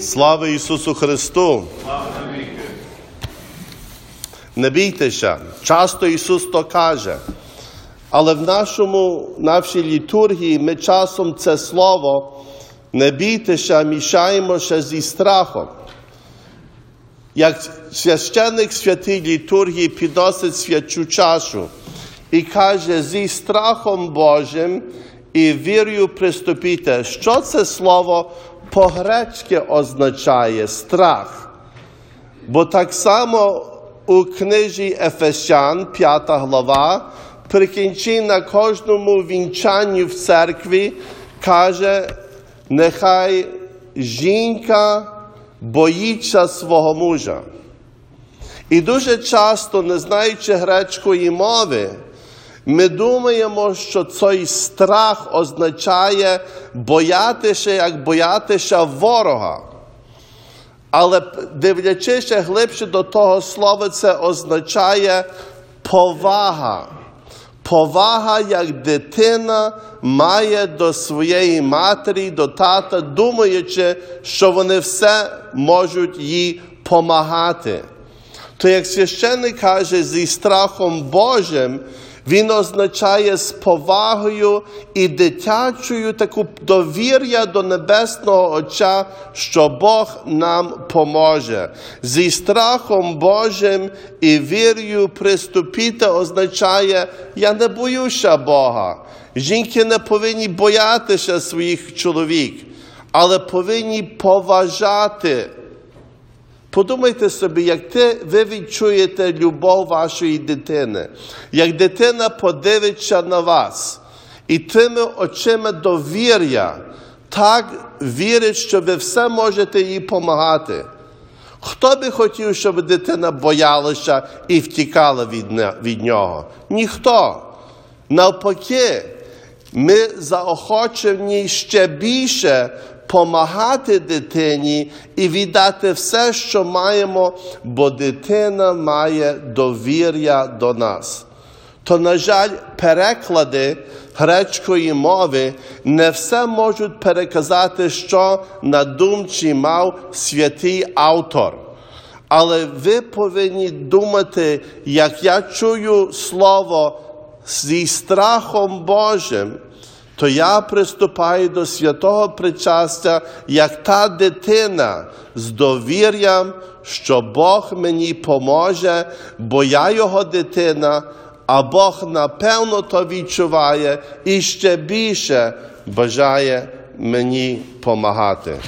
Слава Ісусу Христу! Не бійтеся. Часто Ісус то каже. Але в нашому, нашій літургії ми часом це слово не бійтеся, мішаємося зі страхом. Як священник святій літургії підносить свячу чашу і каже, зі страхом Божим і вірою приступіте. Що це слово по-грецьки означає страх? Бо так само у книжі Ефесян, 5 глава, прикінчи на кожному вінчанні в церкві, каже, нехай жінка боїться свого мужа. І дуже часто, не знаючи грецької мови, ми думаємо, що цей страх означає боятися, як боятися ворога. Але дивлячись глибше до того слова, це означає повага. Повага, як дитина має до своєї матері, до тата, думаючи, що вони все можуть їй помагати. То як священник каже, зі страхом Божим, він означає з повагою і дитячою таку довір'я до Небесного Отця, що Бог нам поможе. Зі страхом Божим і вірою приступіти означає, я не боюся Бога. Жінки не повинні боятися своїх чоловік, але повинні поважати. Подумайте собі, як ти, ви відчуєте любов вашої дитини, як дитина подивиться на вас і тими очима довір'я так вірить, що ви все можете їй допомагати. Хто би хотів, щоб дитина боялася і втікала від, від нього? Ніхто. Навпаки, ми заохочені ще більше помагати дитині і віддати все, що маємо, бо дитина має довір'я до нас. То, на жаль, переклади грецької мови не все можуть переказати, що на думці мав святий автор. Але ви повинні думати, як я чую слово зі страхом Божим то я приступаю до святого причастя, як та дитина з довір'ям, що Бог мені поможе, бо я його дитина, а Бог напевно то відчуває і ще більше бажає мені помагати.